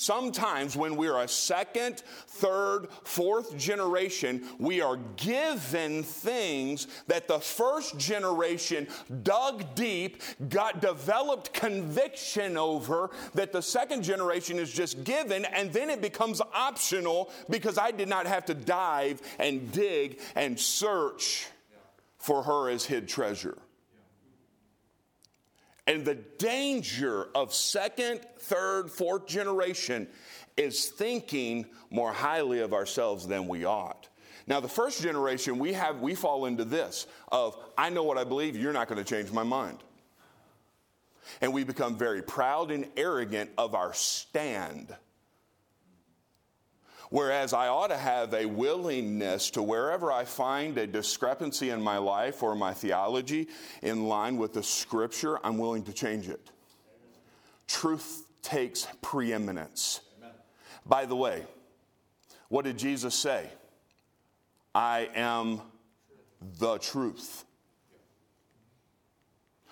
Sometimes, when we are a second, third, fourth generation, we are given things that the first generation dug deep, got developed conviction over, that the second generation is just given, and then it becomes optional because I did not have to dive and dig and search for her as hid treasure. And the danger of second, third, fourth generation is thinking more highly of ourselves than we ought. Now, the first generation, we have we fall into this of I know what I believe, you're not going to change my mind. And we become very proud and arrogant of our stand. Whereas I ought to have a willingness to wherever I find a discrepancy in my life or my theology in line with the scripture, I'm willing to change it. Truth takes preeminence. By the way, what did Jesus say? I am the truth.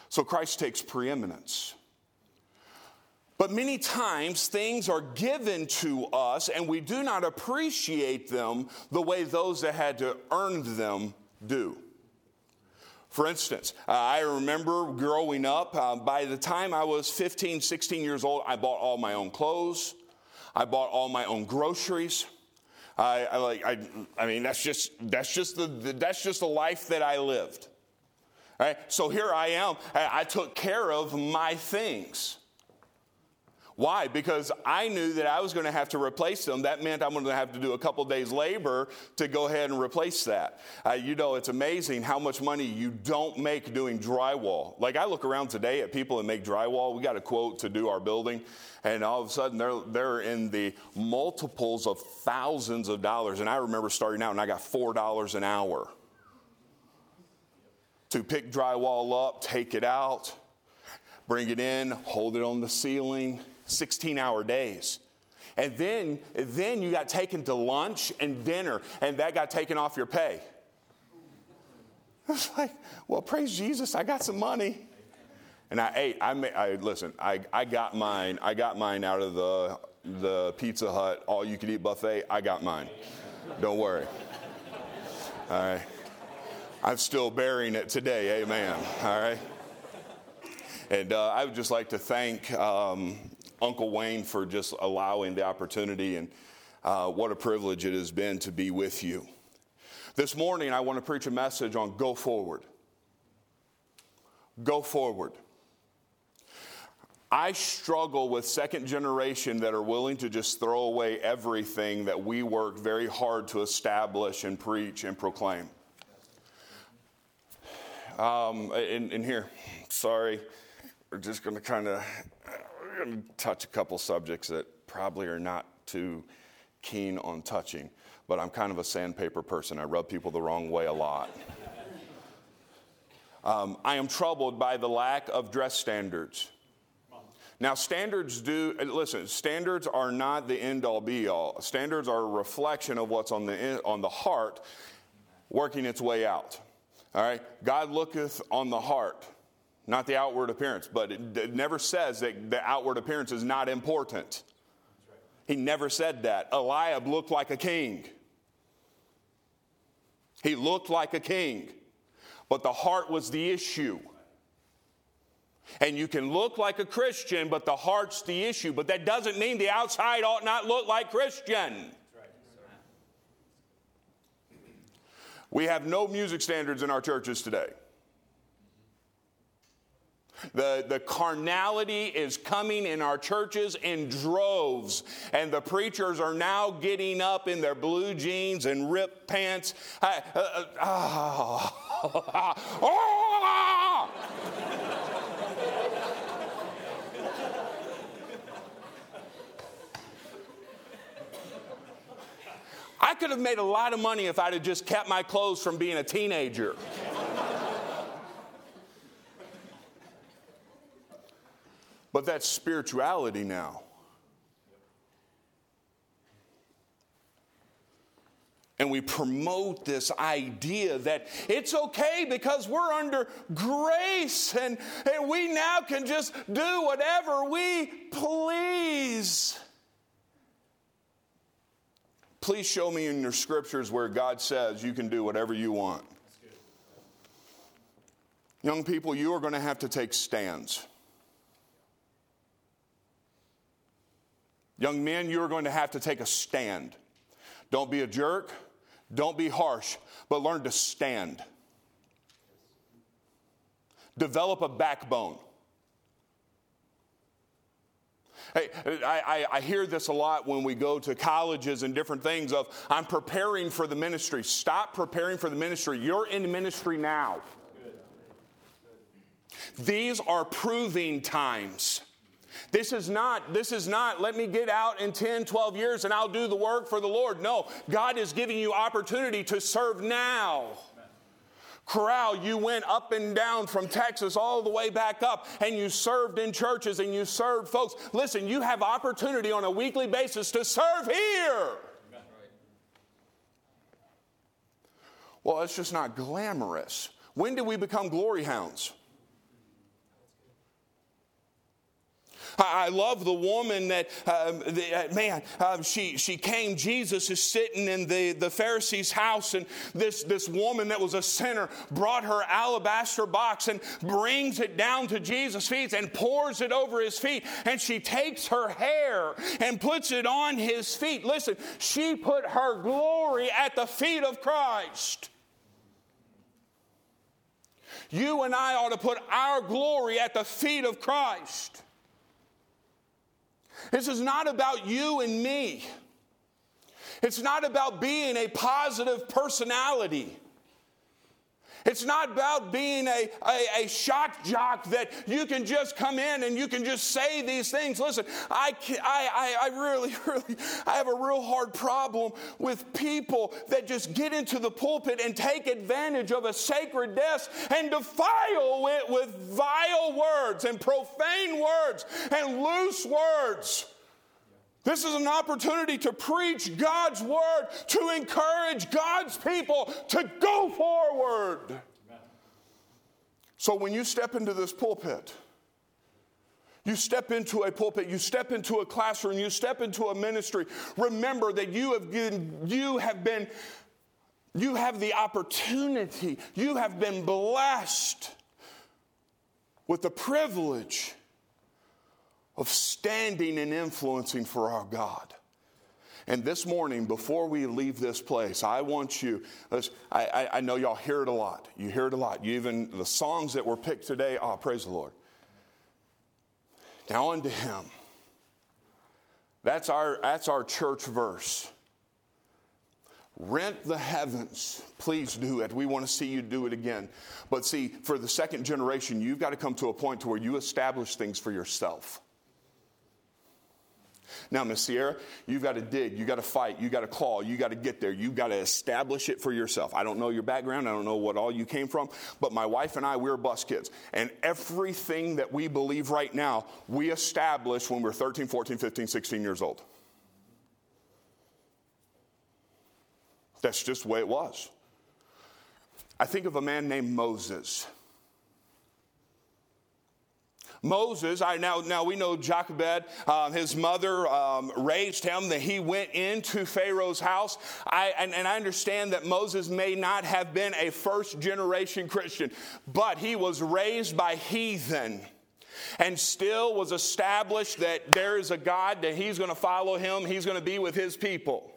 So Christ takes preeminence. But many times things are given to us and we do not appreciate them the way those that had to earn them do. For instance, uh, I remember growing up, uh, by the time I was 15, 16 years old, I bought all my own clothes, I bought all my own groceries. I, I like, I, I mean, that's just, that's just the, that's just the life that I lived. Right? So here I am. I, I took care of my things. Why? Because I knew that I was going to have to replace them. That meant I'm going to have to do a couple days' labor to go ahead and replace that. Uh, you know, it's amazing how much money you don't make doing drywall. Like I look around today at people that make drywall. We got a quote to do our building, and all of a sudden they're they're in the multiples of thousands of dollars. And I remember starting out, and I got four dollars an hour to pick drywall up, take it out, bring it in, hold it on the ceiling 16 hour days. And then, then you got taken to lunch and dinner, and that got taken off your pay. It's like, well, praise Jesus, I got some money. And I ate. I, I listen. I, I got mine. I got mine out of the the Pizza Hut all you could eat buffet. I got mine. Don't worry. All right. I'm still bearing it today. Amen. All right. And uh, I would just like to thank um, Uncle Wayne for just allowing the opportunity and uh, what a privilege it has been to be with you. This morning, I want to preach a message on go forward. Go forward. I struggle with second generation that are willing to just throw away everything that we work very hard to establish and preach and proclaim. Um, in, in here, sorry, we're just going to kind of going to touch a couple subjects that probably are not too keen on touching, but I'm kind of a sandpaper person. I rub people the wrong way a lot. Um, I am troubled by the lack of dress standards. Now, standards do, listen, standards are not the end all be all. Standards are a reflection of what's on the, on the heart working its way out. All right? God looketh on the heart not the outward appearance. But it, it never says that the outward appearance is not important. He never said that. Eliab looked like a king. He looked like a king, but the heart was the issue. And you can look like a Christian, but the heart's the issue. But that doesn't mean the outside ought not look like Christian. We have no music standards in our churches today. The, the carnality is coming in our churches in droves, and the preachers are now getting up in their blue jeans and ripped pants. I, uh, uh, oh. I could have made a lot of money if I'd have just kept my clothes from being a teenager. But that's spirituality now. And we promote this idea that it's okay because we're under grace and, and we now can just do whatever we please. please show me in your scriptures where God says you can do whatever you want. Young people, you are going to have to take stands. Young men, you are going to have to take a stand. Don't be a jerk, don't be harsh, but learn to stand. Develop a backbone. Hey, I, I, I, hear this a lot when we go to colleges and different things of, I'm preparing for the ministry. Stop preparing for the ministry. You're in ministry now. These are proving times. This is not, this is not, let me get out in 10, 12 years and I'll do the work for the Lord. No, God is giving you opportunity to serve now. Corral, you went up and down from Texas all the way back up and you served in churches and you served folks. Listen, you have opportunity on a weekly basis to serve here. Well, it's just not glamorous. When did we become glory hounds? I love the woman that, um, the, uh, man, uh, she, she came, Jesus is sitting in the, the Pharisee's house, and this, this woman that was a sinner brought her alabaster box and brings it down to Jesus' feet and pours it over his feet. And she takes her hair and puts it on his feet. Listen, she put her glory at the feet of Christ. You and I ought to put our glory at the feet of Christ. This is not about you and me. It's not about being a positive personality. It's not about being a, a, a, shock jock that you can just come in and you can just say these things. Listen, I, I, I really, really, I have a real hard problem with people that just get into the pulpit and take advantage of a sacred desk and defile it with vile words and profane words and loose words. This is an opportunity to preach God's word, to encourage God's people to go forward. So when you step into this pulpit, you step into a pulpit, you step into a classroom, you step into a ministry, remember that you have been, you have been, you have the opportunity, you have been blessed with the privilege of standing and influencing for our God. And this morning, before we leave this place, I want you, I, I, know y'all hear it a lot. You hear it a lot. You even, the songs that were picked today, oh, praise the Lord. Now unto him. That's our, that's our church verse. Rent the heavens. Please do it. We want to see you do it again. But see, for the second generation, you've got to come to a point to where you establish things for yourself. Now, Miss Sierra, you've got to dig, you got to fight, you got to claw, you got to get there, You've got to establish it for yourself. I don't know your background, I don't know what all you came from, but my wife and I, we're bus kids. And everything that we believe right now, we established when we we're 13, 14, 15, 16 years old. That's just the way it was. I think of a man named Moses. Moses, I now, now we know Jochebed, uh, his mother um, raised him, that he went into Pharaoh's house. I, and, and I understand that Moses may not have been a first generation Christian, but he was raised by heathen and still was established that there is a God, that he's going to follow him, he's going to be with his people.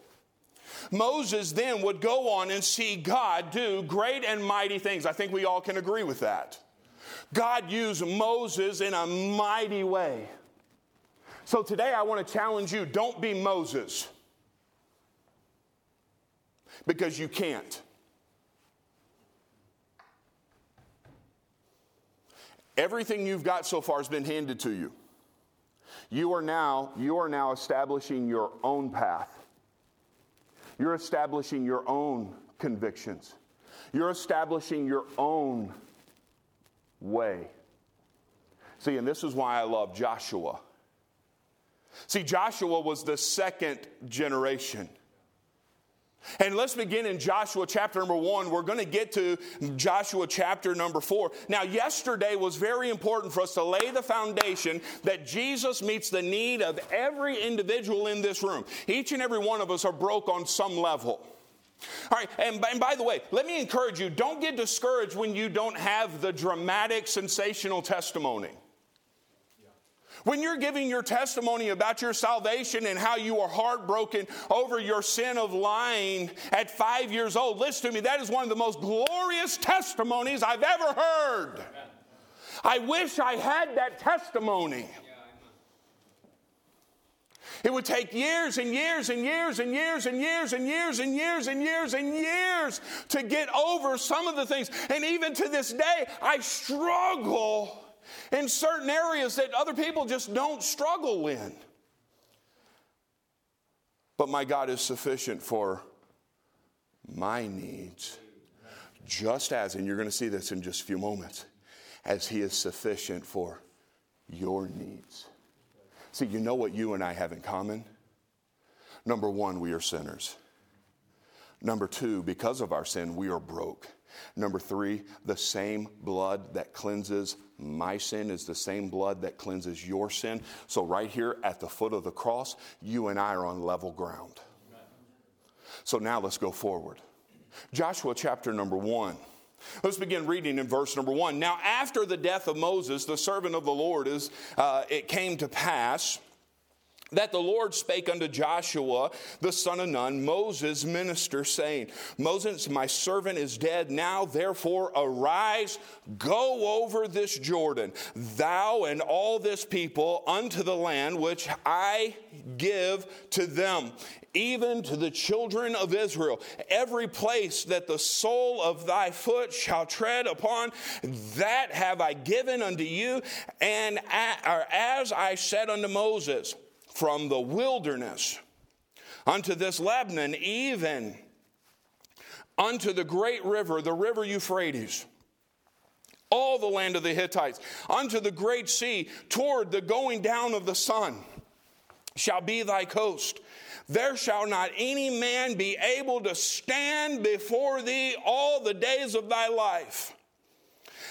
Moses then would go on and see God do great and mighty things. I think we all can agree with that. God used Moses in a mighty way. So today I want to challenge you don't be Moses because you can't. Everything you've got so far has been handed to you. You are now you are now establishing your own path. You're establishing your own convictions. You're establishing your own way. See, and this is why I love Joshua. See, Joshua was the second generation. And let's begin in Joshua chapter number one. We're going to get to Joshua chapter number four. Now, yesterday was very important for us to lay the foundation that Jesus meets the need of every individual in this room. Each and every one of us are broke on some level. All right, and, and by the way, let me encourage you don't get discouraged when you don't have the dramatic, sensational testimony. When you're giving your testimony about your salvation and how you are heartbroken over your sin of lying at five years old, listen to me, that is one of the most glorious testimonies I've ever heard. I wish I had that testimony. It would take years and years and years and years and years and years and years and years and years to get over some of the things. And even to this day, I struggle in certain areas that other people just don't struggle in. But my God is sufficient for my needs, just as, and you're going to see this in just a few moments, as He is sufficient for your needs. See, you know what you and I have in common? Number one, we are sinners. Number two, because of our sin, we are broke. Number three, the same blood that cleanses my sin is the same blood that cleanses your sin. So, right here at the foot of the cross, you and I are on level ground. So, now let's go forward. Joshua chapter number one. Let's begin reading in verse number one. Now, after the death of Moses, the servant of the Lord, is, uh, it came to pass that the Lord spake unto Joshua, the son of Nun, Moses' minister, saying, Moses, my servant is dead. Now, therefore, arise, go over this Jordan, thou and all this people, unto the land which I give to them, even to the children of Israel. Every place that the sole of thy foot shall tread upon, that have I given unto you, and as I said unto Moses, from the wilderness unto this Lebanon, even unto the great river, the river Euphrates, all the land of the Hittites, unto the great sea, toward the going down of the sun, shall be thy coast. There shall not any man be able to stand before thee all the days of thy life.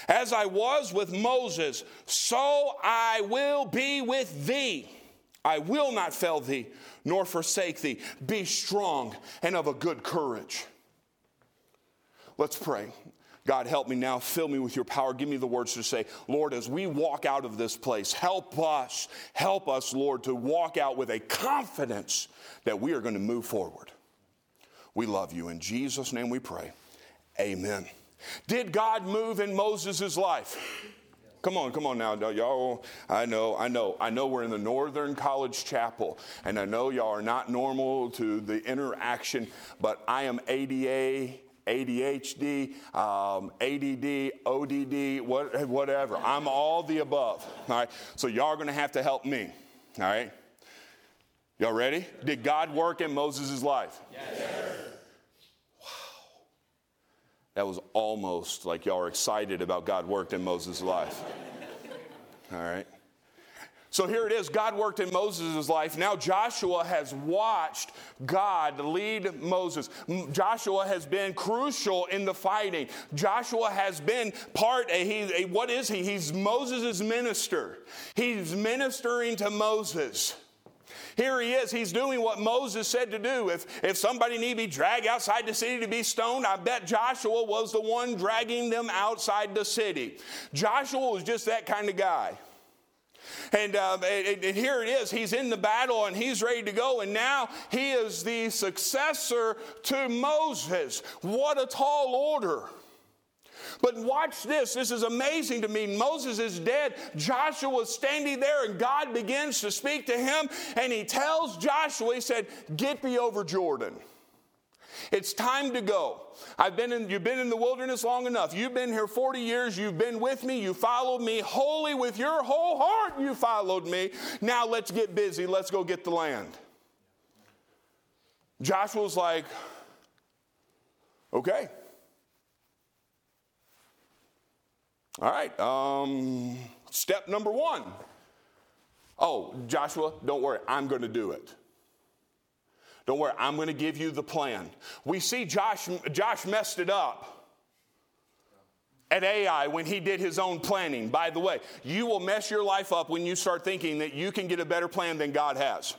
As I was with Moses, so I will be with thee. I will not fail thee nor forsake thee. Be strong and of a good courage. Let's pray. God, help me now. Fill me with your power. Give me the words to say, Lord, as we walk out of this place, help us, help us, Lord, to walk out with a confidence that we are going to move forward. We love you. In Jesus' name we pray. Amen. Did God move in Moses' life? Come on, come on now, y'all. I know, I know, I know we're in the Northern College Chapel, and I know y'all are not normal to the interaction, but I am ADA, ADHD, um, ADD, ODD, what, whatever. I'm all the above. All right, so y'all are going to have to help me. All right, y'all ready? Did God work in Moses' life? Yes. Wow. That was almost like y'all are excited about God worked in Moses' life. All right. So here it is God worked in Moses' life. Now Joshua has watched God lead Moses. Joshua has been crucial in the fighting. Joshua has been part, he, what is he? He's Moses' minister. He's ministering to Moses. Here he is. He's doing what Moses said to do. If, if somebody need to be dragged outside the city to be stoned, I bet Joshua was the one dragging them outside the city. Joshua was just that kind of guy. And, uh, and, and, here it is. He's in the battle and he's ready to go. And now he is the successor to Moses. What a tall order. But watch this. This is amazing to me. Moses is dead. Joshua is standing there, and God begins to speak to him. And he tells Joshua, He said, Get thee over Jordan. It's time to go. I've been in, you've been in the wilderness long enough. You've been here 40 years. You've been with me. You followed me wholly with your whole heart. You followed me. Now let's get busy. Let's go get the land. Joshua's like, okay. All right, um, step number one. Oh, Joshua, don't worry, I'm going to do it. Don't worry, I'm going to give you the plan. We see Josh, Josh messed it up at Ai when he did his own planning. By the way, you will mess your life up when you start thinking that you can get a better plan than God has.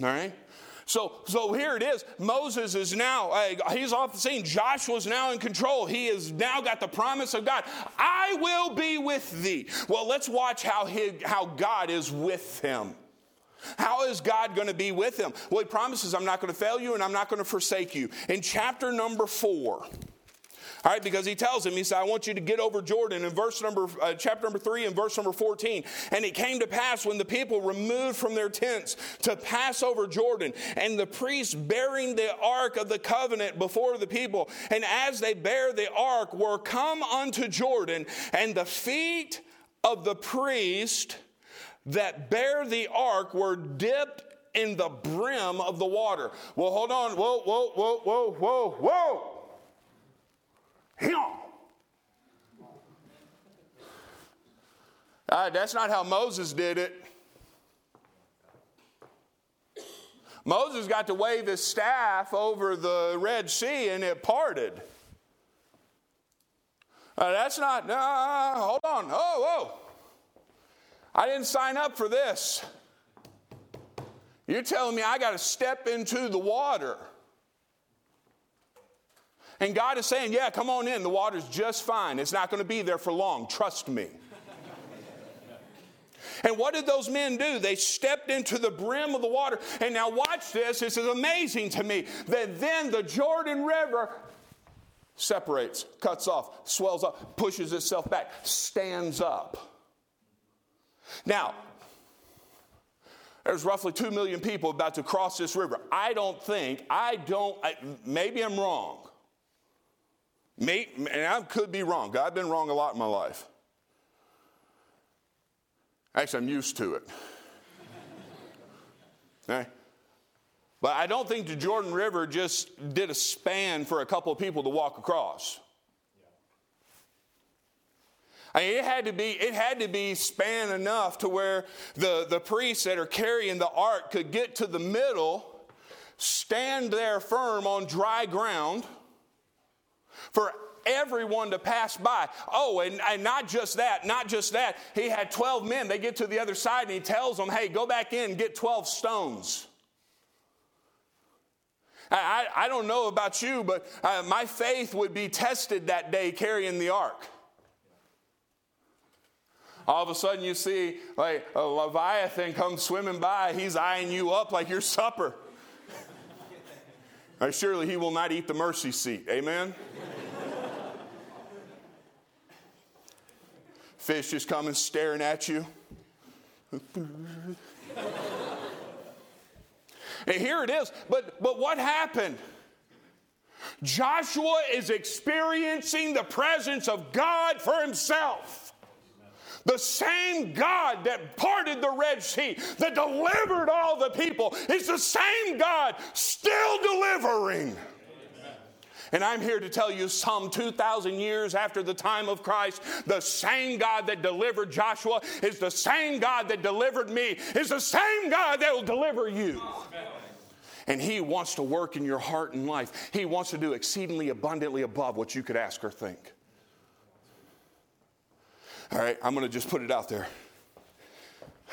All right? So, so here it is. Moses is now, uh, he's off the scene. Joshua's now in control. He has now got the promise of God. I will be with thee. Well, let's watch how, he, how God is with him. How is God going to be with him? Well, he promises, I'm not going to fail you and I'm not going to forsake you. In chapter number four, all right, because he tells him, he said, I want you to get over Jordan in verse number, uh, chapter number three and verse number 14. And it came to pass when the people removed from their tents to pass over Jordan, and the priests bearing the ark of the covenant before the people, and as they bear the ark, were come unto Jordan, and the feet of the priest that bear the ark were dipped in the brim of the water. Well, hold on. Whoa, whoa, whoa, whoa, whoa, whoa. Uh, that's not how Moses did it. Moses got to wave his staff over the Red Sea and it parted. Uh, that's not, uh, hold on. Oh, whoa. I didn't sign up for this. You're telling me I got to step into the water. And God is saying, Yeah, come on in. The water's just fine. It's not going to be there for long. Trust me. And what did those men do? They stepped into the brim of the water. And now, watch this. This is amazing to me that then the Jordan River separates, cuts off, swells up, pushes itself back, stands up. Now, there's roughly 2 million people about to cross this river. I don't think, I don't, I, maybe I'm wrong. May, and I could be wrong. I've been wrong a lot in my life. Actually, I'm used to it. okay? But I don't think the Jordan River just did a span for a couple of people to walk across. I mean, it had to be it had to be span enough to where the, the priests that are carrying the ark could get to the middle, stand there firm on dry ground for everyone to pass by. Oh, and, and not just that, not just that. He had 12 men. They get to the other side and he tells them, hey, go back in get 12 stones. I, I, I don't know about you, but uh, my faith would be tested that day carrying the ark. All of a sudden, you see like a Leviathan come swimming by. He's eyeing you up like your supper. surely he will not eat the mercy seat. Amen? Fish just coming staring at you. and here it is. But, but what happened? Joshua is experiencing the presence of God for himself. The same God that parted the Red Sea, that delivered all the people, is the same God still delivering. And I'm here to tell you, some 2,000 years after the time of Christ, the same God that delivered Joshua is the same God that delivered me, is the same God that will deliver you. And He wants to work in your heart and life. He wants to do exceedingly abundantly above what you could ask or think. All right, I'm going to just put it out there.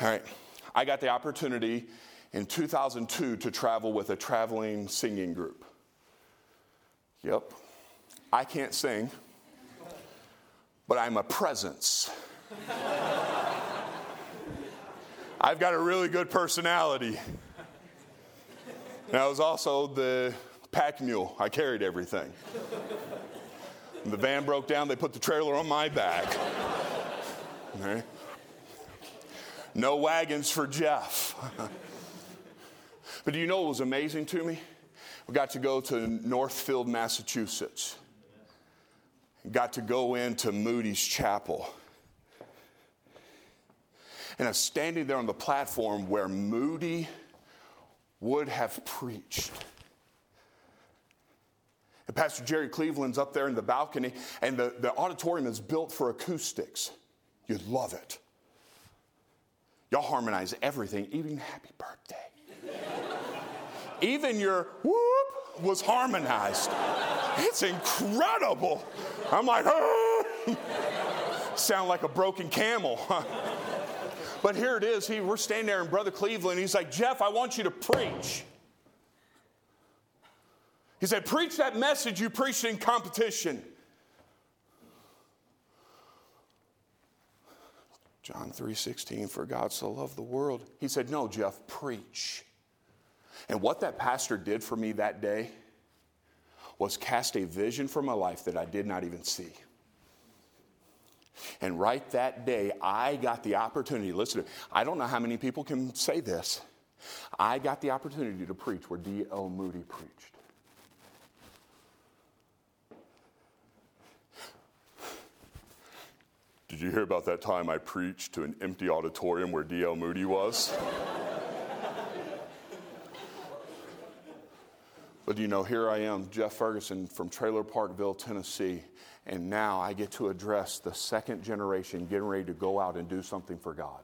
All right, I got the opportunity in 2002 to travel with a traveling singing group. Yep. I can't sing, but I'm a presence. I've got a really good personality. And I was also the pack mule. I carried everything. When the van broke down, they put the trailer on my back. Okay. No wagons for Jeff. but do you know what was amazing to me? We got to go to Northfield, Massachusetts. Got to go into Moody's Chapel. And I was standing there on the platform where Moody would have preached. And Pastor Jerry Cleveland's up there in the balcony, and the, the auditorium is built for acoustics. You'd love it. Y'all harmonize everything, even happy birthday. even your whoop was harmonized. It's incredible. I'm like, sound like a broken camel. but here it is. He, we're standing there in Brother Cleveland. He's like, Jeff, I want you to preach. He said, Preach that message you preached in competition. John 3:16 for God so loved the world. He said, "No, Jeff, preach." And what that pastor did for me that day was cast a vision for my life that I did not even see. And right that day, I got the opportunity. Listen, I don't know how many people can say this. I got the opportunity to preach where D.L. Moody preached. Did you hear about that time I preached to an empty auditorium where D.L. Moody was? but you know, here I am, Jeff Ferguson from Trailer Parkville, Tennessee, and now I get to address the second generation getting ready to go out and do something for God.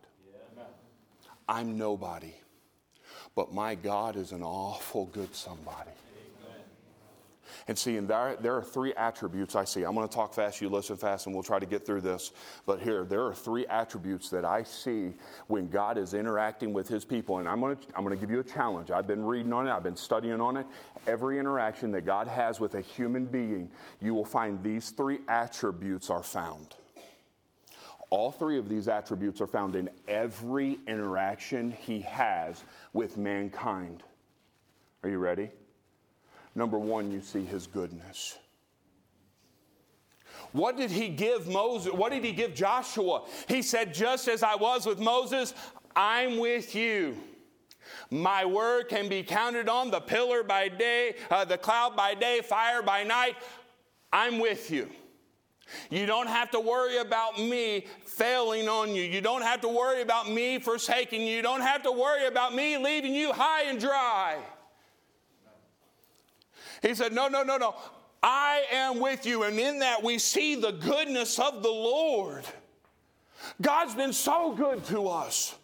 Yeah. I'm nobody, but my God is an awful good somebody. And see, and there, there are three attributes I see. I'm going to talk fast, you listen fast, and we'll try to get through this. But here, there are three attributes that I see when God is interacting with his people. And I'm going to, I'm going to give you a challenge. I've been reading on it, I've been studying on it. Every interaction that God has with a human being, you will find these three attributes are found. All three of these attributes are found in every interaction he has with mankind. Are you ready? Number one, you see his goodness. What did he give Moses? What did he give Joshua? He said, Just as I was with Moses, I'm with you. My word can be counted on the pillar by day, uh, the cloud by day, fire by night. I'm with you. You don't have to worry about me failing on you. You don't have to worry about me forsaking you. You don't have to worry about me leaving you high and dry. He said, No, no, no, no. I am with you. And in that, we see the goodness of the Lord. God's been so good to us.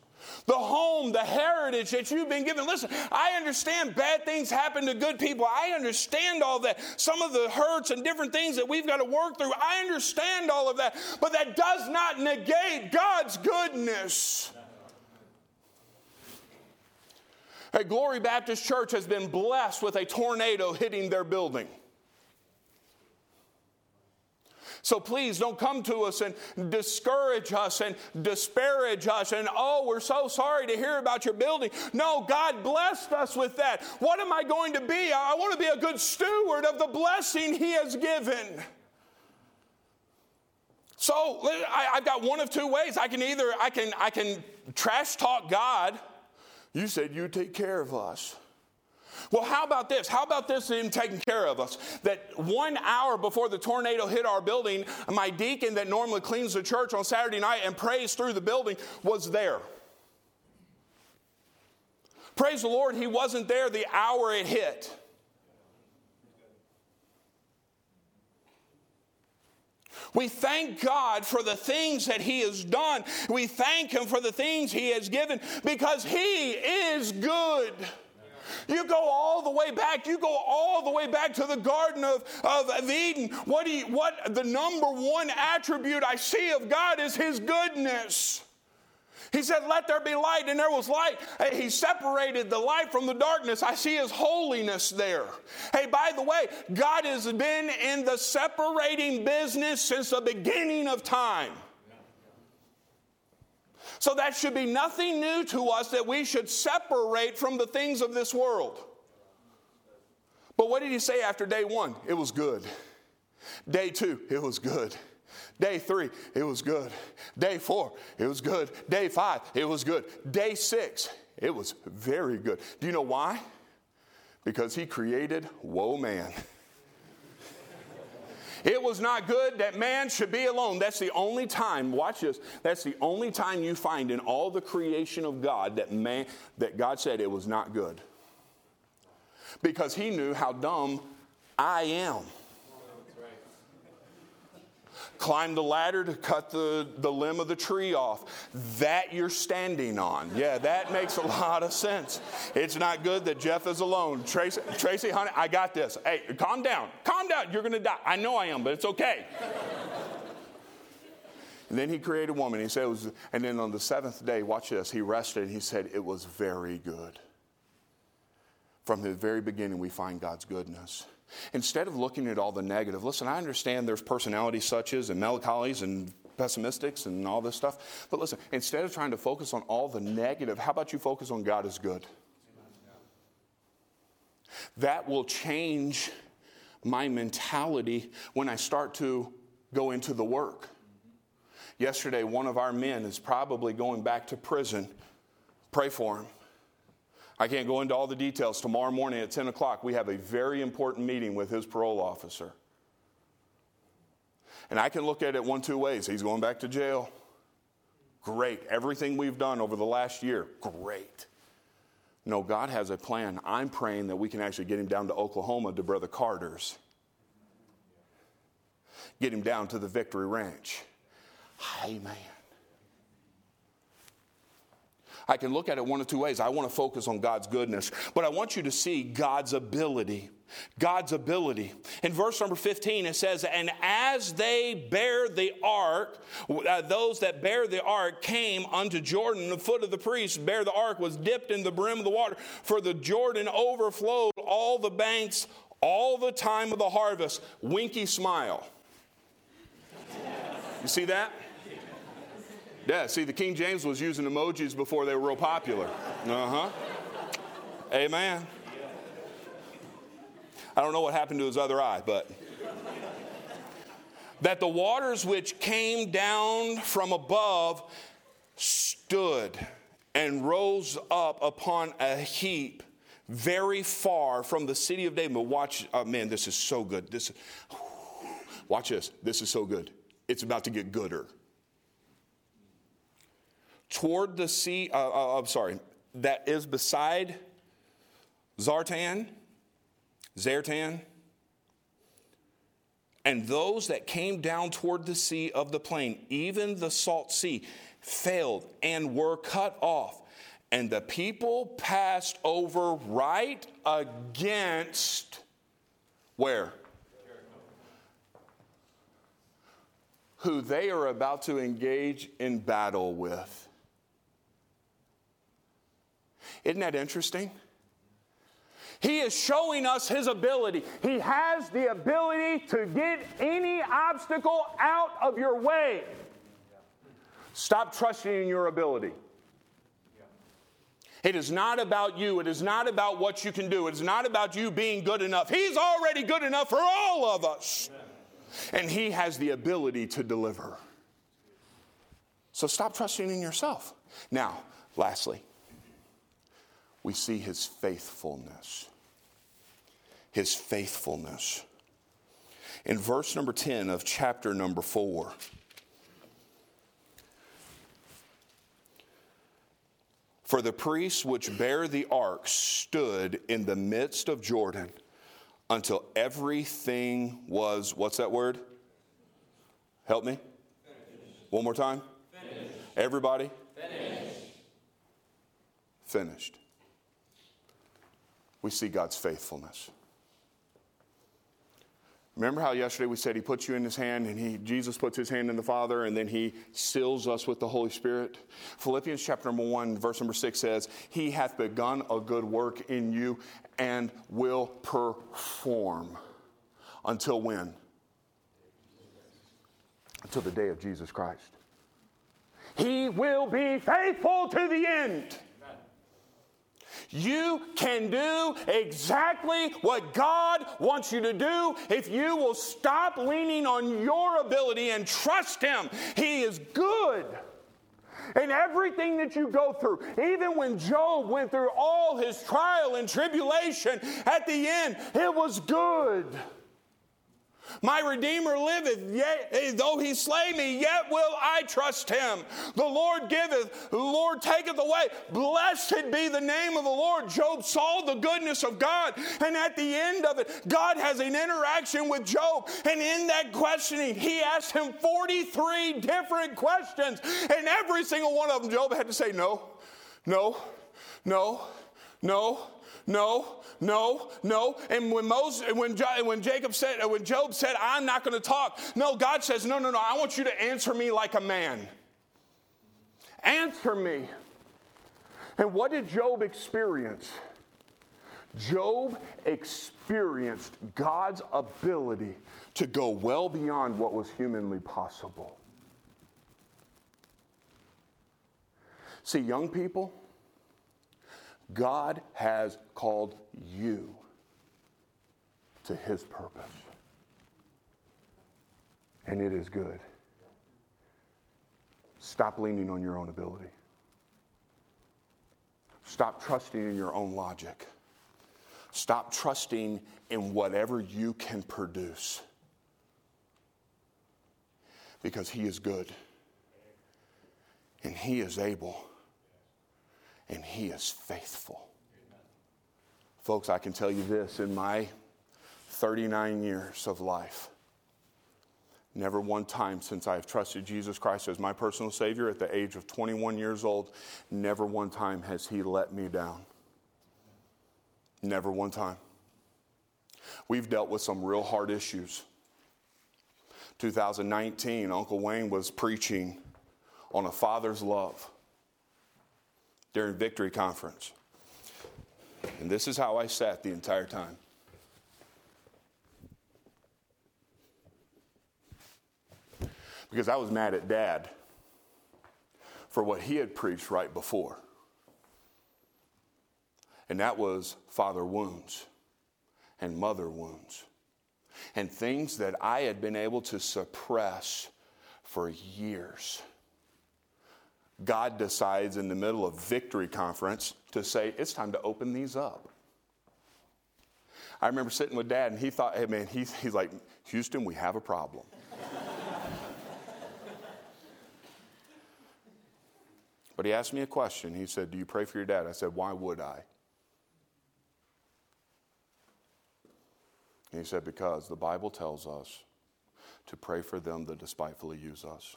The home, the heritage that you've been given. Listen, I understand bad things happen to good people. I understand all that. Some of the hurts and different things that we've got to work through. I understand all of that. But that does not negate God's goodness. Hey, Glory Baptist Church has been blessed with a tornado hitting their building. So please don't come to us and discourage us and disparage us and, oh, we're so sorry to hear about your building. No, God blessed us with that. What am I going to be? I want to be a good steward of the blessing He has given. So I, have got one of two ways. I can either I can I can trash talk God you said you'd take care of us. Well, how about this? How about this in taking care of us? That one hour before the tornado hit our building, my deacon that normally cleans the church on Saturday night and prays through the building was there. Praise the Lord, he wasn't there the hour it hit. We thank God for the things that He has done. We thank Him for the things He has given because He is good. You go all the way back. You go all the way back to the Garden of, of Eden. What, you, what the number one attribute I see of God is His goodness. He said, Let there be light, and there was light. He separated the light from the darkness. I see His holiness there. Hey, by the way, God has been in the separating business since the beginning of time. So that should be nothing new to us that we should separate from the things of this world. But what did He say after day one? It was good. Day two, it was good. Day three, it was good. Day four, it was good. Day five, it was good. Day six, it was very good. Do you know why? Because he created woe man. It was not good that man should be alone. That's the only time, watch this, that's the only time you find in all the creation of God that man that God said it was not good. Because he knew how dumb I am. Climb the ladder to cut the, the limb of the tree off that you're standing on. Yeah, that makes a lot of sense. It's not good that Jeff is alone. Tracy, Tracy, honey, I got this. Hey, calm down. Calm down. You're going to die. I know I am, but it's okay. And then he created woman. He said it was, and then on the seventh day, watch this, he rested and he said it was very good. From the very beginning, we find God's goodness. Instead of looking at all the negative, listen, I understand there's personalities such as and melancholies and pessimistics and all this stuff. But listen, instead of trying to focus on all the negative, how about you focus on God is good? That will change my mentality when I start to go into the work. Yesterday, one of our men is probably going back to prison. Pray for him. I can't go into all the details. Tomorrow morning at 10 o'clock, we have a very important meeting with his parole officer. And I can look at it one, two ways. He's going back to jail. Great. Everything we've done over the last year, great. No, God has a plan. I'm praying that we can actually get him down to Oklahoma to Brother Carter's, get him down to the Victory Ranch. Amen. I can look at it one of two ways. I want to focus on God's goodness, but I want you to see God's ability. God's ability. In verse number 15, it says, And as they bear the ark, uh, those that bear the ark came unto Jordan, the foot of the priest bear the ark was dipped in the brim of the water, for the Jordan overflowed all the banks all the time of the harvest. Winky smile. You see that? Yeah, see, the King James was using emojis before they were real popular. Uh huh. Amen. I don't know what happened to his other eye, but. that the waters which came down from above stood and rose up upon a heap very far from the city of David. But Watch, oh man, this is so good. This, watch this. This is so good. It's about to get gooder toward the sea, uh, uh, I'm sorry, that is beside Zaretan, Zaretan, and those that came down toward the sea of the plain, even the salt sea, failed and were cut off. And the people passed over right against where? Who they are about to engage in battle with. Isn't that interesting? He is showing us his ability. He has the ability to get any obstacle out of your way. Stop trusting in your ability. It is not about you. It is not about what you can do. It is not about you being good enough. He's already good enough for all of us. And He has the ability to deliver. So stop trusting in yourself. Now, lastly, we see his faithfulness. His faithfulness. In verse number 10 of chapter number 4, For the priests which bear the ark stood in the midst of Jordan until everything was, what's that word? Help me. One more time. Finished. Everybody? Finished. Finished we see God's faithfulness. Remember how yesterday we said he puts you in his hand and he Jesus puts his hand in the Father and then he seals us with the Holy Spirit? Philippians chapter number 1 verse number 6 says, "He hath begun a good work in you and will perform until when? Until the day of Jesus Christ. He will be faithful to the end. You can do exactly what God wants you to do if you will stop leaning on your ability and trust Him. He is good. And everything that you go through, even when Job went through all his trial and tribulation, at the end, it was good. My Redeemer liveth, yet, eh, though he slay me, yet will I trust him. The Lord giveth, the Lord taketh away. Blessed be the name of the Lord. Job saw the goodness of God, and at the end of it, God has an interaction with Job. And in that questioning, he asked him 43 different questions, and every single one of them, Job had to say, No, no, no, no, no, no, no. And when Moses, when, when Jacob said, uh, when Job said, I'm not going to talk, no, God says, no, no, no, I want you to answer me like a man. Answer me. And what did Job experience? Job experienced God's ability to go well beyond what was humanly possible. See, young people, God has called you to his purpose. And it is good. Stop leaning on your own ability. Stop trusting in your own logic. Stop trusting in whatever you can produce. Because He is good. And He is able and He is faithful. Folks, I can tell you this in my 39 years of life, never one time since I have trusted Jesus Christ as my personal Savior at the age of 21 years old, never one time has He let me down. Never one time. We've dealt with some real hard issues. 2019, Uncle Wayne was preaching on a father's love during Victory Conference. And this is how I sat the entire time. Because I was mad at dad for what he had preached right before. And that was father wounds and mother wounds and things that I had been able to suppress for years. God decides in the middle of victory conference to say, it's time to open these up. I remember sitting with dad and he thought, hey man, he's, he's like, Houston, we have a problem. but he asked me a question. He said, Do you pray for your dad? I said, Why would I? And he said, Because the Bible tells us to pray for them that despitefully use us.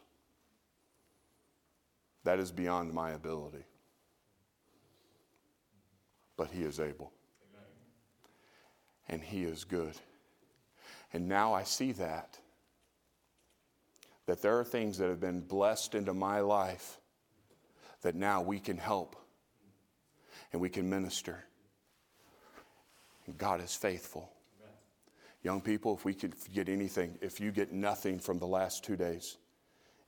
That is beyond my ability. But He is able. And He is good. And now I see that. That there are things that have been blessed into my life that now we can help and we can minister. And God is faithful. Young people, if we could get anything, if you get nothing from the last two days,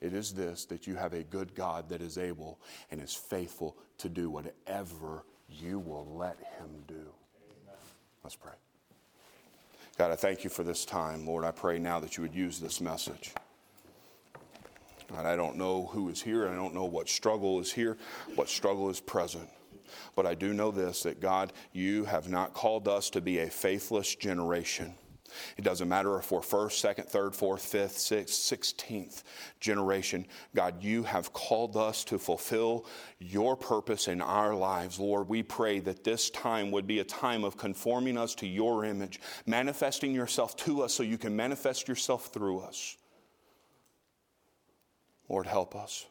it is this that you have a good God that is able and is faithful to do whatever you will let him do. Amen. Let's pray. God, I thank you for this time. Lord, I pray now that you would use this message. God, I don't know who is here. I don't know what struggle is here, what struggle is present. But I do know this that God, you have not called us to be a faithless generation. It doesn't matter if we're first, second, third, fourth, fifth, sixth, sixteenth generation. God, you have called us to fulfill your purpose in our lives. Lord, we pray that this time would be a time of conforming us to your image, manifesting yourself to us so you can manifest yourself through us. Lord, help us.